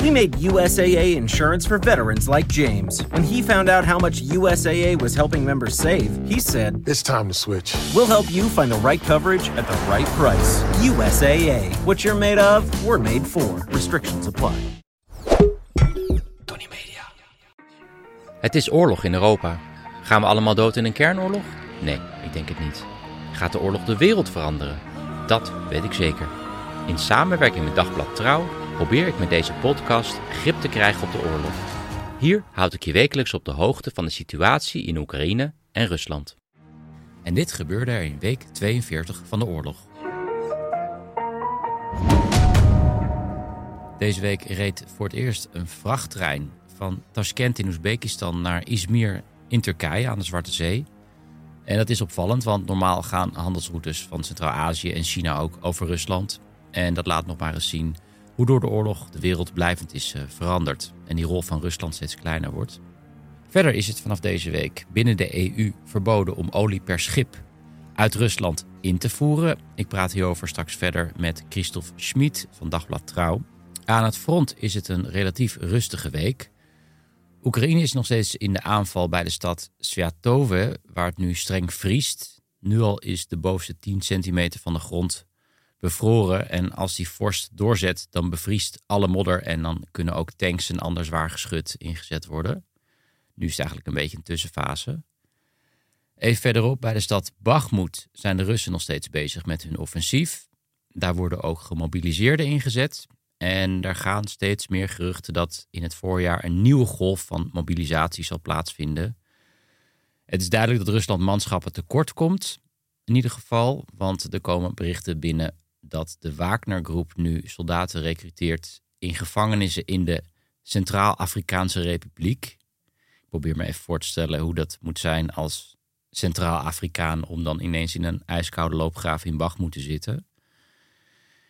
We made USAA insurance for veterans like James. When he found out how much USAA was helping members save, he said, It's time to switch. We'll help you find the right coverage at the right price. USAA. What you're made of, we're made for. Restrictions apply. Tony Media. Het is oorlog in Europa. Gaan we allemaal dood in een kernoorlog? Nee, ik denk het niet. Gaat de oorlog de wereld veranderen? Dat weet ik zeker. In samenwerking met Dagblad Trouw probeer ik met deze podcast grip te krijgen op de oorlog. Hier houd ik je wekelijks op de hoogte van de situatie in Oekraïne en Rusland. En dit gebeurde er in week 42 van de oorlog. Deze week reed voor het eerst een vrachttrein van Tashkent in Oezbekistan naar Izmir in Turkije aan de Zwarte Zee. En dat is opvallend, want normaal gaan handelsroutes van Centraal-Azië en China ook over Rusland. En dat laat nog maar eens zien hoe door de oorlog de wereld blijvend is uh, veranderd en die rol van Rusland steeds kleiner wordt. Verder is het vanaf deze week binnen de EU verboden om olie per schip uit Rusland in te voeren. Ik praat hierover straks verder met Christophe Schmid van Dagblad Trouw. Aan het front is het een relatief rustige week. Oekraïne is nog steeds in de aanval bij de stad Sviatove, waar het nu streng vriest. Nu al is de bovenste 10 centimeter van de grond bevroren. En als die vorst doorzet, dan bevriest alle modder en dan kunnen ook tanks en ander zwaar geschut ingezet worden. Nu is het eigenlijk een beetje een tussenfase. Even verderop bij de stad Bakhmut zijn de Russen nog steeds bezig met hun offensief. Daar worden ook gemobiliseerden ingezet. En daar gaan steeds meer geruchten dat in het voorjaar een nieuwe golf van mobilisatie zal plaatsvinden. Het is duidelijk dat Rusland manschappen tekort komt. In ieder geval, want er komen berichten binnen dat de Wagner-groep nu soldaten recruteert in gevangenissen in de Centraal-Afrikaanse Republiek. Ik probeer me even voor te stellen hoe dat moet zijn als Centraal-Afrikaan om dan ineens in een ijskoude loopgraaf in Bach te zitten.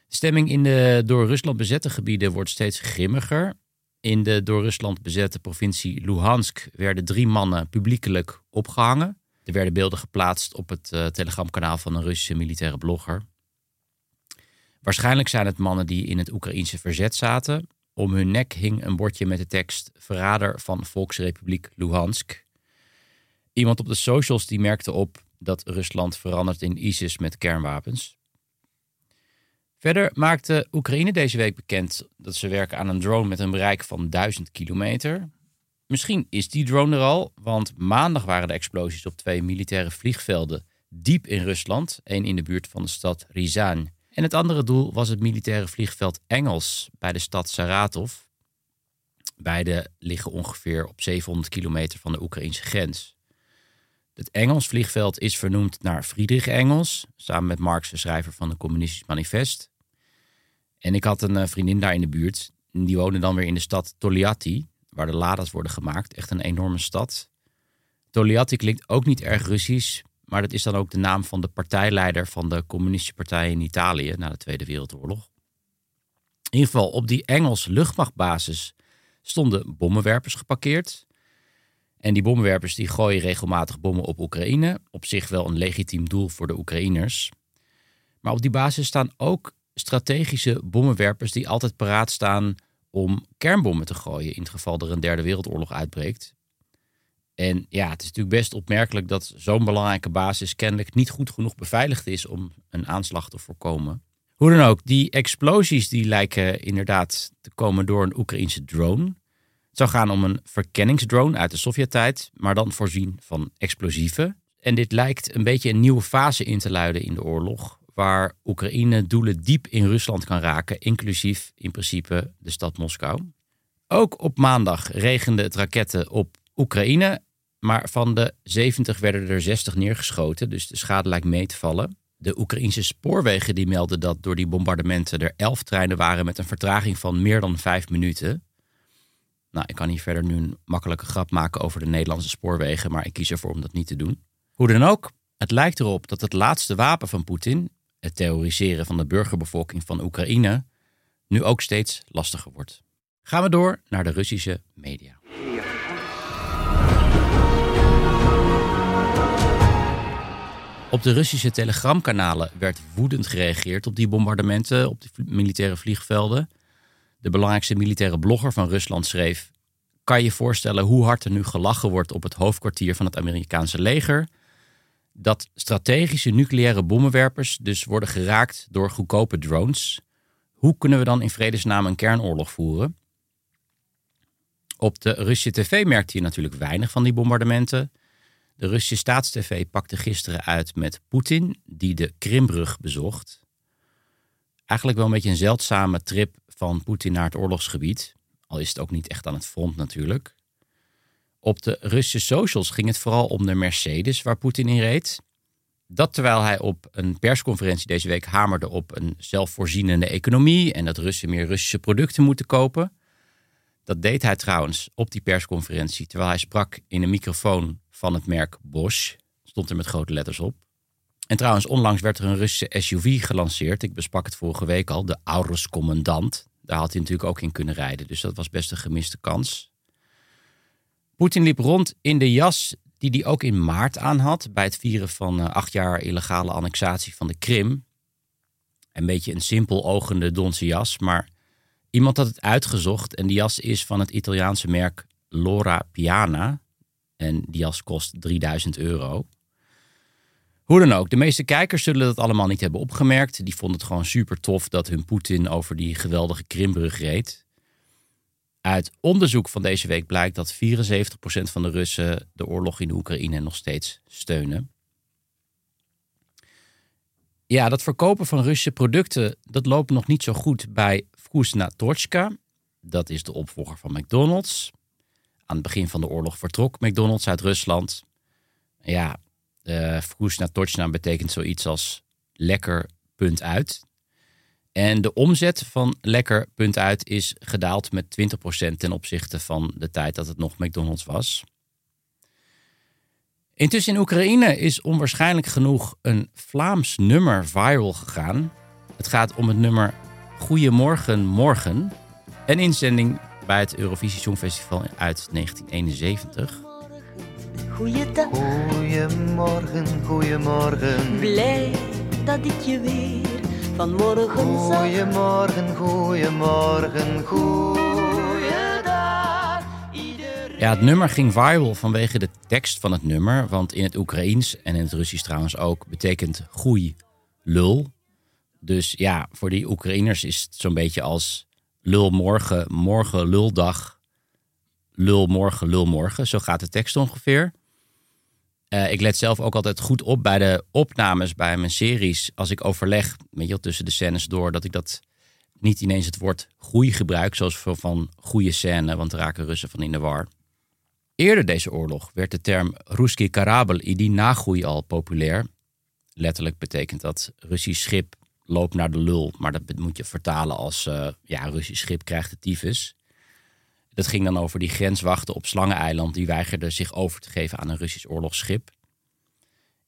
De stemming in de door Rusland bezette gebieden wordt steeds grimmiger. In de door Rusland bezette provincie Luhansk werden drie mannen publiekelijk opgehangen. Er werden beelden geplaatst op het uh, telegramkanaal van een Russische militaire blogger. Waarschijnlijk zijn het mannen die in het Oekraïense verzet zaten. Om hun nek hing een bordje met de tekst Verrader van Volksrepubliek Luhansk. Iemand op de socials die merkte op dat Rusland verandert in ISIS met kernwapens. Verder maakte Oekraïne deze week bekend dat ze werken aan een drone met een bereik van 1000 kilometer. Misschien is die drone er al, want maandag waren de explosies op twee militaire vliegvelden diep in Rusland, één in de buurt van de stad Rizan. En het andere doel was het militaire vliegveld Engels bij de stad Saratov. Beide liggen ongeveer op 700 kilometer van de Oekraïnse grens. Het Engels vliegveld is vernoemd naar Friedrich Engels, samen met Marx, de schrijver van de Communistisch Manifest. En ik had een eh, vriendin daar in de buurt. Die woonde dan weer in de stad Toliati, waar de Ladas worden gemaakt. Echt een enorme stad. Toliati klinkt ook niet erg Russisch, maar dat is dan ook de naam van de partijleider van de Communistische Partij in Italië na de Tweede Wereldoorlog. In ieder geval, op die Engels luchtmachtbasis stonden bommenwerpers geparkeerd. En die bommenwerpers die gooien regelmatig bommen op Oekraïne. Op zich wel een legitiem doel voor de Oekraïners. Maar op die basis staan ook strategische bommenwerpers die altijd paraat staan om kernbommen te gooien in het geval er een derde wereldoorlog uitbreekt. En ja, het is natuurlijk best opmerkelijk dat zo'n belangrijke basis kennelijk niet goed genoeg beveiligd is om een aanslag te voorkomen. Hoe dan ook, die explosies die lijken inderdaad te komen door een Oekraïnse drone. Het zou gaan om een verkenningsdrone uit de Sovjet-tijd, maar dan voorzien van explosieven. En dit lijkt een beetje een nieuwe fase in te luiden in de oorlog, waar Oekraïne doelen diep in Rusland kan raken, inclusief in principe de stad Moskou. Ook op maandag regende het raketten op Oekraïne maar van de 70 werden er 60 neergeschoten, dus de schade lijkt mee te vallen. De Oekraïnse spoorwegen die melden dat door die bombardementen er elf treinen waren met een vertraging van meer dan vijf minuten. Nou, ik kan hier verder nu een makkelijke grap maken over de Nederlandse spoorwegen, maar ik kies ervoor om dat niet te doen. Hoe dan ook, het lijkt erop dat het laatste wapen van Poetin, het terroriseren van de burgerbevolking van Oekraïne, nu ook steeds lastiger wordt. Gaan we door naar de Russische media. Op de Russische telegramkanalen werd woedend gereageerd op die bombardementen op de militaire vliegvelden. De belangrijkste militaire blogger van Rusland schreef: Kan je voorstellen hoe hard er nu gelachen wordt op het hoofdkwartier van het Amerikaanse leger? Dat strategische nucleaire bommenwerpers dus worden geraakt door goedkope drones. Hoe kunnen we dan in vredesnaam een kernoorlog voeren? Op de Russische tv merkte je natuurlijk weinig van die bombardementen. De Russische staatstv pakte gisteren uit met Poetin, die de Krimbrug bezocht. Eigenlijk wel een beetje een zeldzame trip van Poetin naar het oorlogsgebied. Al is het ook niet echt aan het front natuurlijk. Op de Russische socials ging het vooral om de Mercedes waar Poetin in reed. Dat terwijl hij op een persconferentie deze week hamerde op een zelfvoorzienende economie en dat Russen meer Russische producten moeten kopen. Dat deed hij trouwens op die persconferentie terwijl hij sprak in een microfoon van het merk Bosch. Stond er met grote letters op. En trouwens, onlangs werd er een Russische SUV gelanceerd. Ik besprak het vorige week al, de Aurus Commandant. Daar had hij natuurlijk ook in kunnen rijden. Dus dat was best een gemiste kans. Poetin liep rond in de jas die hij ook in maart aan had. Bij het vieren van uh, acht jaar illegale annexatie van de Krim. Een beetje een simpel ogende donse jas. Maar iemand had het uitgezocht. En die jas is van het Italiaanse merk Lora Piana. En die jas kost 3000 euro. Hoe dan ook, de meeste kijkers zullen dat allemaal niet hebben opgemerkt. Die vonden het gewoon super tof dat hun Poetin over die geweldige Krimbrug reed. Uit onderzoek van deze week blijkt dat 74% van de Russen de oorlog in de Oekraïne nog steeds steunen. Ja, dat verkopen van Russische producten dat loopt nog niet zo goed bij Vkusnatorchka. Dat is de opvolger van McDonald's. Aan het begin van de oorlog vertrok McDonald's uit Rusland. Ja, uh, Vkusnatorchna betekent zoiets als lekker punt uit. En de omzet van lekker punt uit is gedaald met 20% ten opzichte van de tijd dat het nog McDonald's was. Intussen in Oekraïne is onwaarschijnlijk genoeg een Vlaams nummer viral gegaan. Het gaat om het nummer Goedemorgen Morgen. Een inzending bij het Eurovisie Songfestival uit 1971. Goeiedag. Goedemorgen, goedemorgen. Blij dat ik je weer vanmorgen zag. Goedemorgen, goedemorgen, goeiedag. Ja, het nummer ging viral vanwege de tekst van het nummer. Want in het Oekraïens en in het Russisch trouwens ook betekent goei lul. Dus ja, voor die Oekraïners is het zo'n beetje als lul morgen, morgen luldag, lul morgen, lul morgen. Zo gaat de tekst ongeveer. Uh, ik let zelf ook altijd goed op bij de opnames bij mijn series. Als ik overleg, weet je, tussen de scènes door, dat ik dat niet ineens het woord groei gebruik, zoals van goede scène, want raken Russen van in de war. Eerder deze oorlog werd de term Ruski Karabel die nagroei al populair. Letterlijk betekent dat Russisch schip loopt naar de lul. Maar dat moet je vertalen als uh, ja, Russisch schip krijgt de tyfus. Dat ging dan over die grenswachten op Slangeneiland. Die weigerden zich over te geven aan een Russisch oorlogsschip.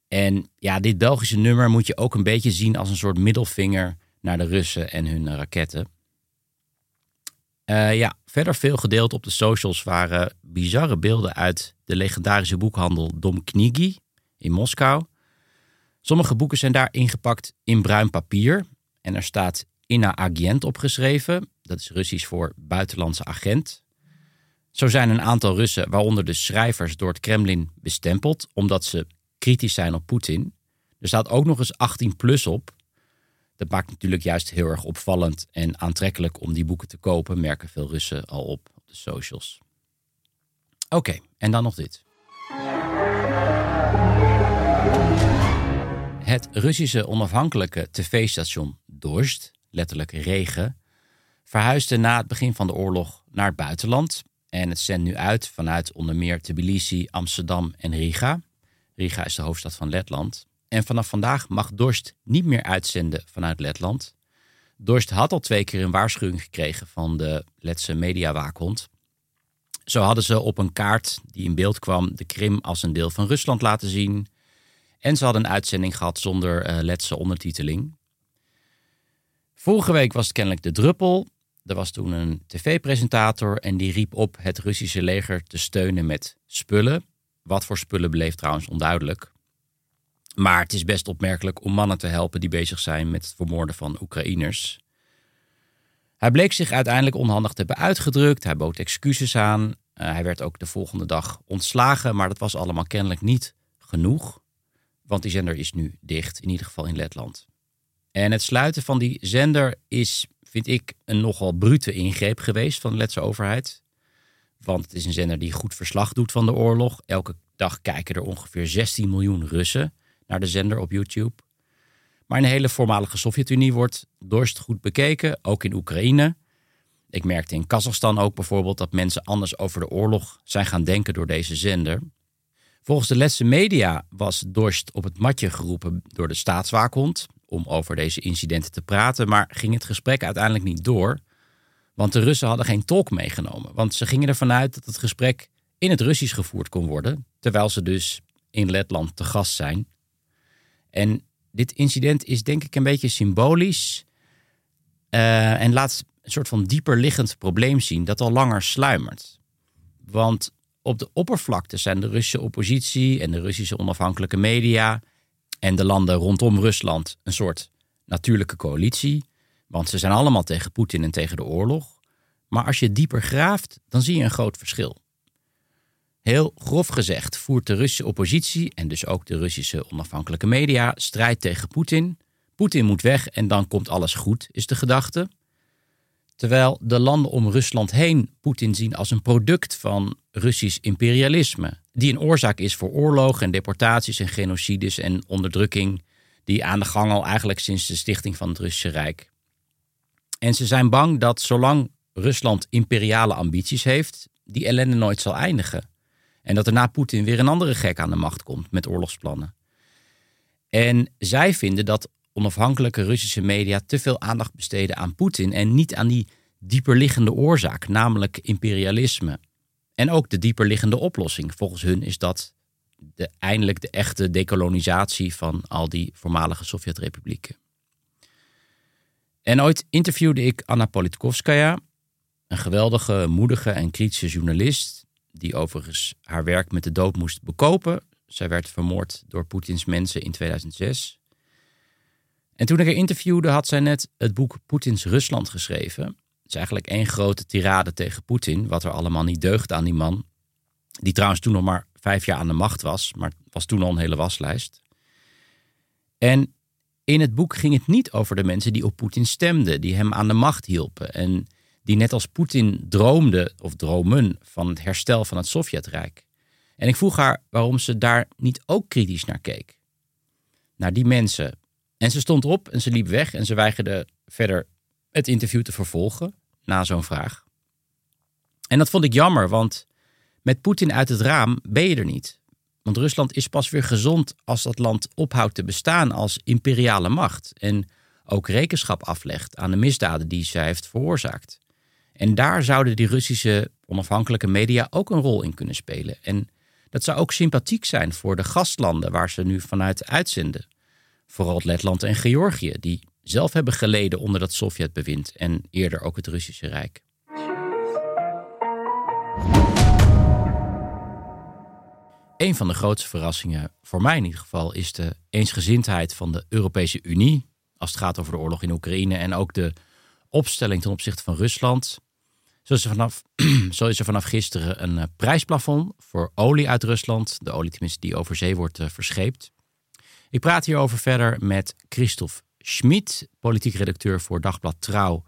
En ja, dit Belgische nummer moet je ook een beetje zien als een soort middelvinger naar de Russen en hun raketten. Uh, ja, verder veel gedeeld op de socials waren bizarre beelden uit de legendarische boekhandel Dom Knigi in Moskou. Sommige boeken zijn daar ingepakt in bruin papier. En er staat Inna Agent opgeschreven. Dat is Russisch voor buitenlandse agent. Zo zijn een aantal Russen, waaronder de schrijvers, door het Kremlin bestempeld. omdat ze kritisch zijn op Poetin. Er staat ook nog eens 18 plus op. Dat maakt natuurlijk juist heel erg opvallend en aantrekkelijk om die boeken te kopen, merken veel Russen al op op de socials. Oké, en dan nog dit. Het Russische onafhankelijke tv-station Dozd, letterlijk regen, verhuisde na het begin van de oorlog naar het buitenland. En het zendt nu uit vanuit onder meer Tbilisi, Amsterdam en Riga. Riga is de hoofdstad van Letland. En vanaf vandaag mag Dorst niet meer uitzenden vanuit Letland. Dorst had al twee keer een waarschuwing gekregen van de Letse mediawaakhond. Zo hadden ze op een kaart die in beeld kwam de Krim als een deel van Rusland laten zien. En ze hadden een uitzending gehad zonder uh, Letse ondertiteling. Vorige week was het kennelijk de druppel. Er was toen een tv-presentator en die riep op het Russische leger te steunen met spullen. Wat voor spullen bleef trouwens onduidelijk. Maar het is best opmerkelijk om mannen te helpen die bezig zijn met het vermoorden van Oekraïners. Hij bleek zich uiteindelijk onhandig te hebben uitgedrukt. Hij bood excuses aan. Eh, hij werd ook de volgende dag ontslagen, maar dat was allemaal kennelijk niet genoeg. Want die zender is nu dicht, in ieder geval in Letland. En het sluiten van die zender is, vind ik, een nogal brute ingreep geweest van de Letse overheid. Want het is een zender die goed verslag doet van de oorlog. Elke dag kijken er ongeveer 16 miljoen Russen naar de zender op YouTube. Maar in de hele voormalige Sovjet-Unie wordt Dorst goed bekeken, ook in Oekraïne. Ik merkte in Kazachstan ook bijvoorbeeld dat mensen anders over de oorlog zijn gaan denken door deze zender. Volgens de Letse media was Dorst op het matje geroepen door de staatswaakhond om over deze incidenten te praten, maar ging het gesprek uiteindelijk niet door. Want de Russen hadden geen tolk meegenomen. Want ze gingen ervan uit dat het gesprek in het Russisch gevoerd kon worden, terwijl ze dus in Letland te gast zijn. En dit incident is denk ik een beetje symbolisch uh, en laat een soort van dieper liggend probleem zien dat al langer sluimert. Want op de oppervlakte zijn de Russische oppositie en de Russische onafhankelijke media en de landen rondom Rusland een soort natuurlijke coalitie. Want ze zijn allemaal tegen Poetin en tegen de oorlog. Maar als je dieper graaft, dan zie je een groot verschil. Heel grof gezegd voert de Russische oppositie en dus ook de Russische onafhankelijke media strijd tegen Poetin. Poetin moet weg en dan komt alles goed, is de gedachte. Terwijl de landen om Rusland heen Poetin zien als een product van Russisch imperialisme, die een oorzaak is voor oorlogen en deportaties en genocides en onderdrukking, die aan de gang al eigenlijk sinds de stichting van het Russische Rijk. En ze zijn bang dat zolang Rusland imperiale ambities heeft, die ellende nooit zal eindigen. En dat er na Poetin weer een andere gek aan de macht komt met oorlogsplannen. En zij vinden dat onafhankelijke Russische media te veel aandacht besteden aan Poetin en niet aan die dieperliggende oorzaak, namelijk imperialisme. En ook de dieperliggende oplossing. Volgens hun is dat de, eindelijk de echte dekolonisatie van al die voormalige Sovjet-republieken. En ooit interviewde ik Anna Politkovskaya, een geweldige, moedige en kritische journalist, die overigens haar werk met de dood moest bekopen. Zij werd vermoord door Poetins mensen in 2006. En toen ik haar interviewde, had zij net het boek Poetins Rusland geschreven. Is eigenlijk één grote tirade tegen Poetin, wat er allemaal niet deugde aan die man. Die trouwens toen nog maar vijf jaar aan de macht was, maar was toen al een hele waslijst. En in het boek ging het niet over de mensen die op Poetin stemden, die hem aan de macht hielpen. En die net als Poetin droomden of dromen van het herstel van het Sovjetrijk. En ik vroeg haar waarom ze daar niet ook kritisch naar keek. Naar die mensen en ze stond op en ze liep weg en ze weigerde verder het interview te vervolgen na zo'n vraag. En dat vond ik jammer, want met Poetin uit het raam ben je er niet. Want Rusland is pas weer gezond als dat land ophoudt te bestaan als imperiale macht en ook rekenschap aflegt aan de misdaden die zij heeft veroorzaakt. En daar zouden die Russische onafhankelijke media ook een rol in kunnen spelen. En dat zou ook sympathiek zijn voor de gastlanden waar ze nu vanuit uitzenden. Vooral Letland en Georgië, die zelf hebben geleden onder dat Sovjetbewind en eerder ook het Russische Rijk. Een van de grootste verrassingen, voor mij in ieder geval, is de eensgezindheid van de Europese Unie. Als het gaat over de oorlog in Oekraïne en ook de opstelling ten opzichte van Rusland. Zo is er vanaf, vanaf gisteren een eh, prijsplafond voor olie uit Rusland. De olie tenminste die over zee wordt uh, verscheept. Ik praat hierover verder met Christophe Schmid, politiek redacteur voor Dagblad Trouw,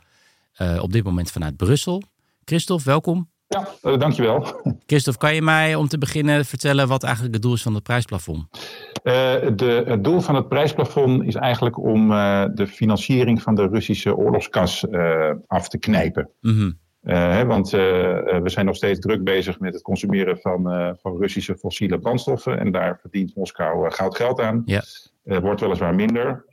uh, op dit moment vanuit Brussel. Christophe, welkom. Ja, uh, dankjewel. Christophe, kan je mij om te beginnen vertellen wat eigenlijk het doel is van het prijsplafond? Uh, de, het doel van het prijsplafond is eigenlijk om de financiering van de Russische oorlogskas af te knijpen. Mm hè, want we zijn nog steeds druk bezig met het consumeren van, van Russische fossiele brandstoffen. En daar verdient Moskou goud geld aan. Ja. Uh, wordt weliswaar minder.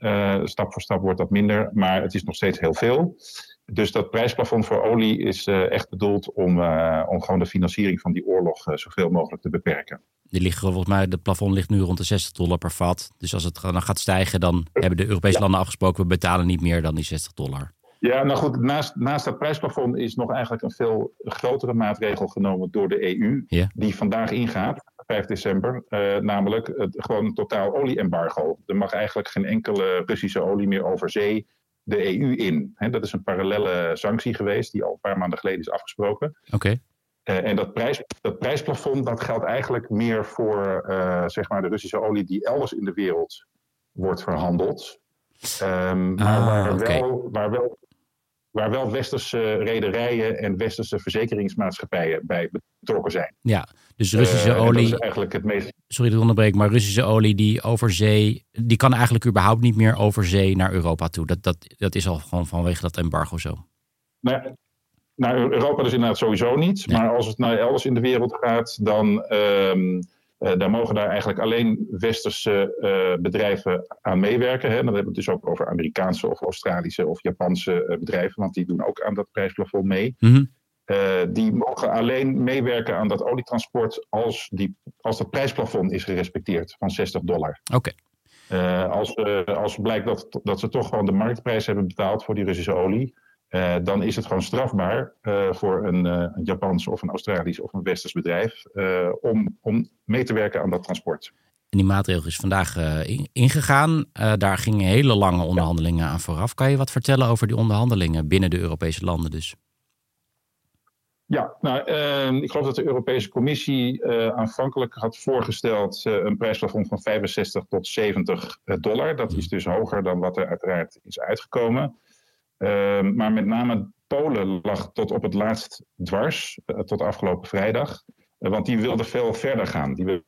stap voor stap wordt dat minder, maar het is nog steeds heel veel. Dus dat prijsplafond voor olie is echt bedoeld om, om gewoon de financiering van die oorlog zoveel mogelijk te beperken. Die liggen volgens mij, het plafond ligt nu rond de 60 dollar per vat. Dus als het dan gaat stijgen, dan hebben de Europese landen afgesproken, we betalen niet meer dan die 60 dollar. Ja, nou goed, naast, naast dat prijsplafond is nog eigenlijk een veel grotere maatregel genomen door de EU, die vandaag ingaat, 5 december, uh, namelijk het, gewoon een totaal olieembargo. Er mag eigenlijk geen enkele Russische olie meer over zee de EU in. dat is een parallelle sanctie geweest, die al een paar maanden geleden is afgesproken. Oké. Uh, en dat, prijs, dat prijsplafond dat geldt eigenlijk meer voor uh, zeg maar de Russische olie die elders in de wereld wordt verhandeld. Um, maar wel, waar, wel, waar wel westerse rederijen en westerse verzekeringsmaatschappijen bij betrokken zijn. Ja, dus Russische uh, olie. Dat is eigenlijk het meest. Sorry dat onderbreek, maar Russische olie die over zee. die kan eigenlijk überhaupt niet meer over zee naar Europa toe. Dat, dat, dat is al gewoon vanwege dat embargo zo. Nou, naar Europa dus inderdaad sowieso niet. Maar als het naar elders in de wereld gaat, dan. Um, uh, daar mogen daar eigenlijk alleen westerse uh, bedrijven aan meewerken. Hè. Dan hebben we het dus ook over Amerikaanse of Australische of Japanse uh, bedrijven, want die doen ook aan dat prijsplafond mee. Mm -hmm. die mogen alleen meewerken aan dat olietransport als, die, als dat prijsplafond is gerespecteerd van 60 dollar. Oké. Okay. als, als blijkt dat, dat ze toch gewoon de marktprijs hebben betaald voor die Russische olie, uh, dan is het gewoon strafbaar uh, voor een, uh, een, Japans of een Australisch of een Westers bedrijf om, om mee te werken aan dat transport. En die maatregel is vandaag in, ingegaan. daar gingen hele lange onderhandelingen aan vooraf. Kan je wat vertellen over die onderhandelingen binnen de Europese landen dus? Ja, nou, ik geloof dat de Europese Commissie aanvankelijk had voorgesteld een prijsplafond van 65 tot 70 dollar. Dat is dus hoger dan wat er uiteraard is uitgekomen. Ehm, maar met name Polen lag tot op het laatst dwars, uh, tot afgelopen vrijdag. Uh, want die wilde veel verder gaan. Die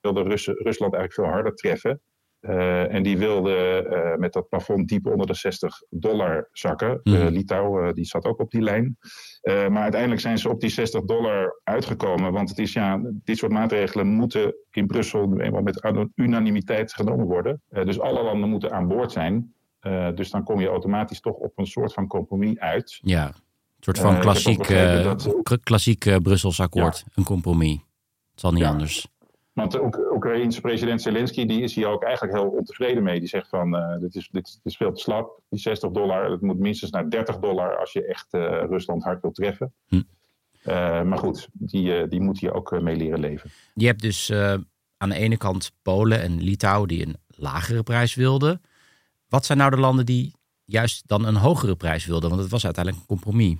wilde Rus Rusland eigenlijk veel harder treffen. Uh, en die wilde met dat plafond diep onder de 60 dollar zakken. Mm. Litouw die zat ook op die lijn. maar uiteindelijk zijn ze op die 60 dollar uitgekomen. Want het is, ja, dit soort maatregelen moeten in Brussel nu eenmaal met unanimiteit genomen worden. dus alle landen moeten aan boord zijn. Uh, dus dan kom je automatisch toch op een soort van compromis uit. Ja, een soort van uh, klassiek, dat... klassiek Brussels akkoord. Ja. Een compromis. Het zal niet ja. anders. Want de Oekraïense president Zelensky die is hier ook eigenlijk heel ontevreden mee. Die zegt van, dit, is, dit, is veel te slap. Die 60 dollar, het moet minstens naar 30 dollar als je echt Rusland hard wil treffen. Hm. maar goed, die, die moet hier ook mee leren leven. Je hebt dus aan de ene kant Polen en Litouwen die een lagere prijs wilden. Wat zijn nou de landen die juist dan een hogere prijs wilden? Want het was uiteindelijk een compromis.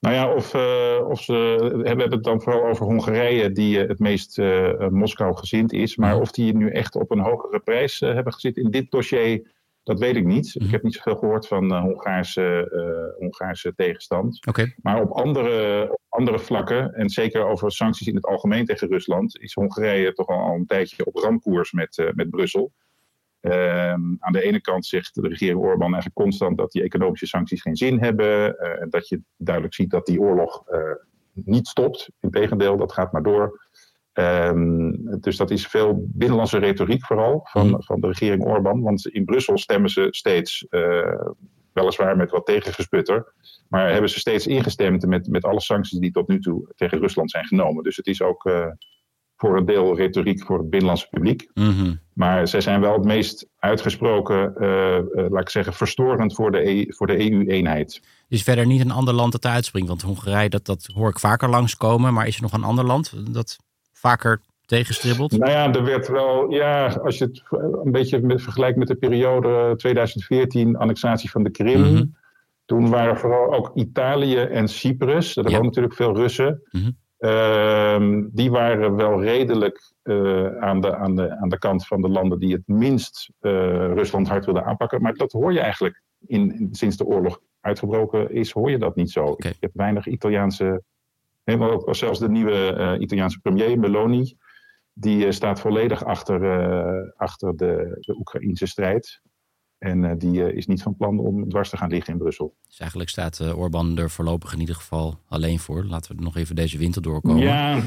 Nou ja, of, uh, of ze hebben het dan vooral over Hongarije, die uh, het meest uh, Moskou gezind is. Maar of die nu echt op een hogere prijs hebben gezet in dit dossier, dat weet ik niet. Ik heb niet zoveel gehoord van Hongaarse, Hongaarse tegenstand. Okay. Maar op andere, op andere vlakken, en zeker over sancties in het algemeen tegen Rusland, is Hongarije toch al een tijdje op ramkoers met, met Brussel. Ehm, aan de ene kant zegt de regering Orbán eigenlijk constant dat die economische sancties geen zin hebben. Uh, dat je duidelijk ziet dat die oorlog uh, niet stopt. Integendeel, dat gaat maar door. Um, dus dat is veel binnenlandse retoriek vooral van, mm. van de regering Orbán. Want in Brussel stemmen ze steeds, uh, weliswaar met wat tegengesputter, maar hebben ze steeds ingestemd met, met alle sancties die tot nu toe tegen Rusland zijn genomen. Dus het is ook voor een deel retoriek voor het binnenlandse publiek. Mm Maar zij zijn wel het meest uitgesproken, uh, uh, laat ik zeggen, verstorend voor de, e EU-eenheid. Is verder niet een ander land dat uitspringt? Want Hongarije, dat, dat hoor ik vaker langskomen. Maar is er nog een ander land dat vaker tegenstribbelt? Nou ja, er werd wel, ja, als je het een beetje met, vergelijkt met de periode 2014, annexatie van de Krim. Mm -hmm. Toen waren vooral ook Italië en Cyprus, dat ja. natuurlijk veel Russen. Mm -hmm. Uh, die waren wel redelijk uh, aan, de, aan, de, aan de kant van de landen die het minst uh, Rusland hard wilden aanpakken. Maar dat hoor je eigenlijk in, sinds de oorlog uitgebroken is, hoor je dat niet zo. Okay. Ik heb weinig Italiaanse, helemaal ook zelfs de nieuwe uh, Italiaanse premier Meloni, die staat volledig achter, achter de, de Oekraïnse strijd. En uh, die uh, is niet van plan om dwars te gaan liggen in Brussel. Dus eigenlijk staat uh, Orbán er voorlopig in ieder geval alleen voor. Laten we nog even deze winter doorkomen. Ja,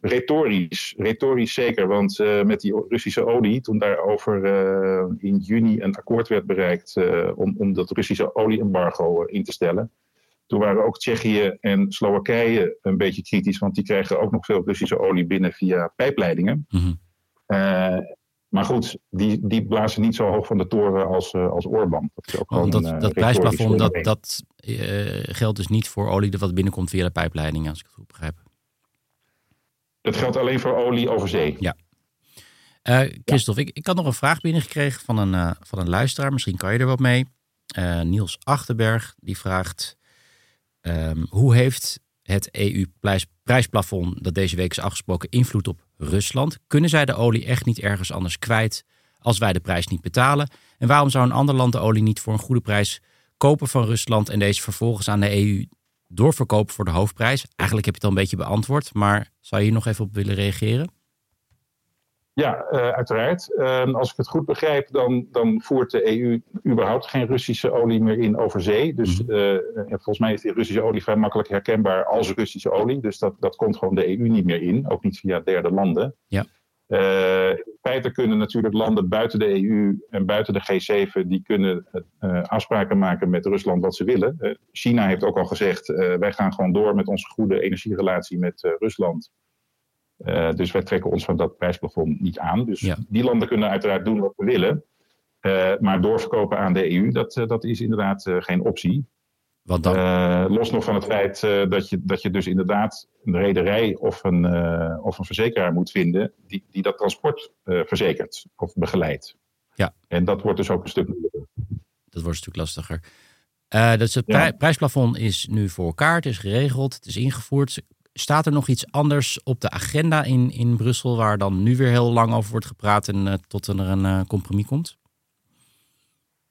retorisch, retorisch zeker. Want met die Russische olie, toen daarover in juni een akkoord werd bereikt om, om dat Russische olieembargo in te stellen. Toen waren ook Tsjechië en Slowakije een beetje kritisch, want die krijgen ook nog veel Russische olie binnen via pijpleidingen. Mm maar goed, die, die blazen niet zo hoog van de toren als, uh, als Orbán. Dat, ook oh, dat, dat prijsplafond, dat, dat uh, geldt dus niet voor olie dat wat binnenkomt via de pijpleiding, als ik het goed begrijp. Dat geldt alleen voor olie over zee. Ja. Uh, Christophe, ik, ik had nog een vraag binnengekregen van een, van een luisteraar. Misschien kan je er wat mee. Niels Achterberg, die vraagt... Um, hoe heeft het EU-prijsplafond dat deze week is afgesproken invloed op Rusland? Kunnen zij de olie echt niet ergens anders kwijt als wij de prijs niet betalen? En waarom zou een ander land de olie niet voor een goede prijs kopen van Rusland en deze vervolgens aan de EU doorverkopen voor de hoofdprijs? Eigenlijk heb je het al een beetje beantwoord, maar zou je hier nog even op willen reageren? Ja, uh, uiteraard. Uh, als ik het goed begrijp, dan, dan voert de EU überhaupt geen Russische olie meer in over zee. Dus uh, volgens mij is die Russische olie vrij makkelijk herkenbaar als Russische olie. Dus dat, dat komt gewoon de EU niet meer in, ook niet via derde landen. Ja. in feite kunnen natuurlijk landen buiten de EU en buiten de G7, die kunnen afspraken maken met Rusland wat ze willen. China heeft ook al gezegd, wij gaan gewoon door met onze goede energierelatie met Rusland. Uh, dus wij trekken ons van dat prijsplafond niet aan. Dus die landen kunnen uiteraard doen wat ze willen. Uh, maar doorverkopen aan de EU, dat, uh, dat is inderdaad geen optie. Wat dan? los nog van het feit dat, je, dat je dus inderdaad een rederij of een, of een verzekeraar moet vinden die, die dat transport verzekert of begeleidt. Ja. En dat wordt dus ook een stuk moeilijker. Dat wordt een stuk lastiger. dus het ja. prijsplafond is nu voor elkaar, het is geregeld, het is ingevoerd. Staat er nog iets anders op de agenda in, in Brussel waar dan nu weer heel lang over wordt gepraat en uh, tot er een uh, compromis komt?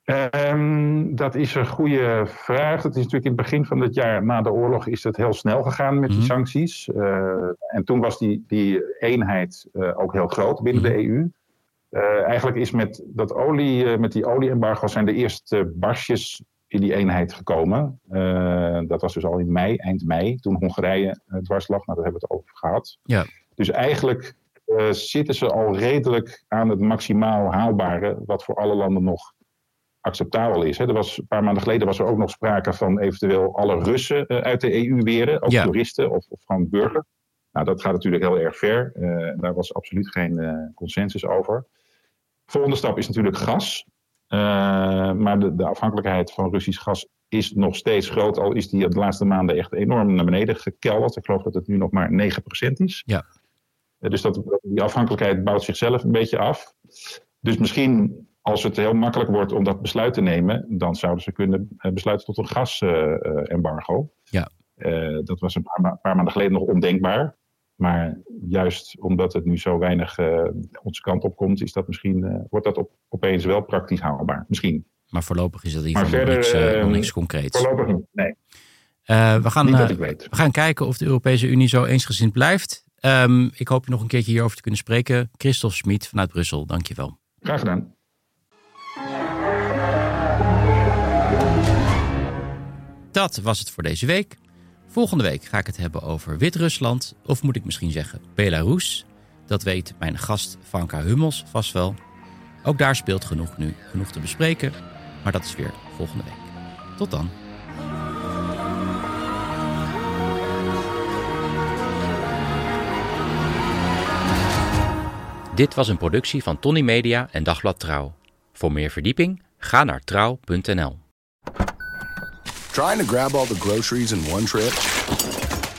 Um, dat is een goede vraag. Het is natuurlijk in het begin van het jaar na de oorlog is het heel snel gegaan met die mhm. sancties. Uh, en toen was die, die eenheid ook heel groot binnen de mhm. EU. eigenlijk is met, dat olie, met die olieembargo zijn de eerste barsjes in die eenheid gekomen. Uh, dat was dus al in mei, eind mei, toen Hongarije uh, dwars lag. Nou, daar hebben we het over gehad. Ja. Dus eigenlijk uh, zitten ze al redelijk aan het maximaal haalbare, wat voor alle landen nog acceptabel is. Hè. Er was, een paar maanden geleden was er ook nog sprake van eventueel alle Russen uit de EU weren, ook ja. toeristen of, of gewoon burgers. Nou, dat gaat natuurlijk heel erg ver. daar was absoluut geen consensus over. De volgende stap is natuurlijk gas. Uh, maar de, de, afhankelijkheid van Russisch gas is nog steeds groot. Al is die de laatste maanden echt enorm naar beneden gekelderd. Ik geloof dat het nu nog maar 9% is. Ja. Uh, dus dat, die afhankelijkheid bouwt zichzelf een beetje af. Dus misschien als het heel makkelijk wordt om dat besluit te nemen, dan zouden ze kunnen uh, besluiten tot een gasembargo. ja. dat was een paar, paar, maanden geleden nog ondenkbaar. Maar juist omdat het nu zo weinig uh, onze kant op komt, is dat misschien, uh, wordt dat op, opeens wel praktisch haalbaar. Misschien. Maar voorlopig is dat in ieder geval nog, niks, nog niks concreets. Voorlopig niet, nee. we, gaan, we gaan kijken of de Europese Unie zo eensgezind blijft. Um, ik hoop je nog een keertje hierover te kunnen spreken. Christophe Smit vanuit Brussel, dankjewel. Graag gedaan. Dat was het voor deze week. Volgende week ga ik het hebben over Wit-Rusland, of moet ik misschien zeggen Belarus. Dat weet mijn gast Vanka Hummels vast wel. Ook daar speelt genoeg nu, genoeg te bespreken, maar dat is weer volgende week. Tot dan. Dit was een productie van Tony Media en Dagblad Trouw. Voor meer verdieping ga naar trouw.nl. Trying to grab all the groceries in one trip?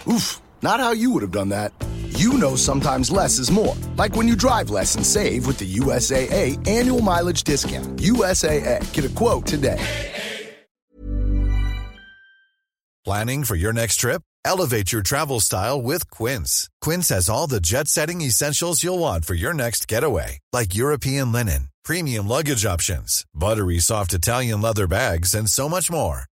Oof, not how you would have done that. You know sometimes less is more. Like when you drive less and save with the USAA annual mileage discount. USAA, get a quote today. Planning for your next trip? Elevate your travel style with Quince. Quince has all the jet setting essentials you'll want for your next getaway, like European linen, premium luggage options, buttery soft Italian leather bags, and so much more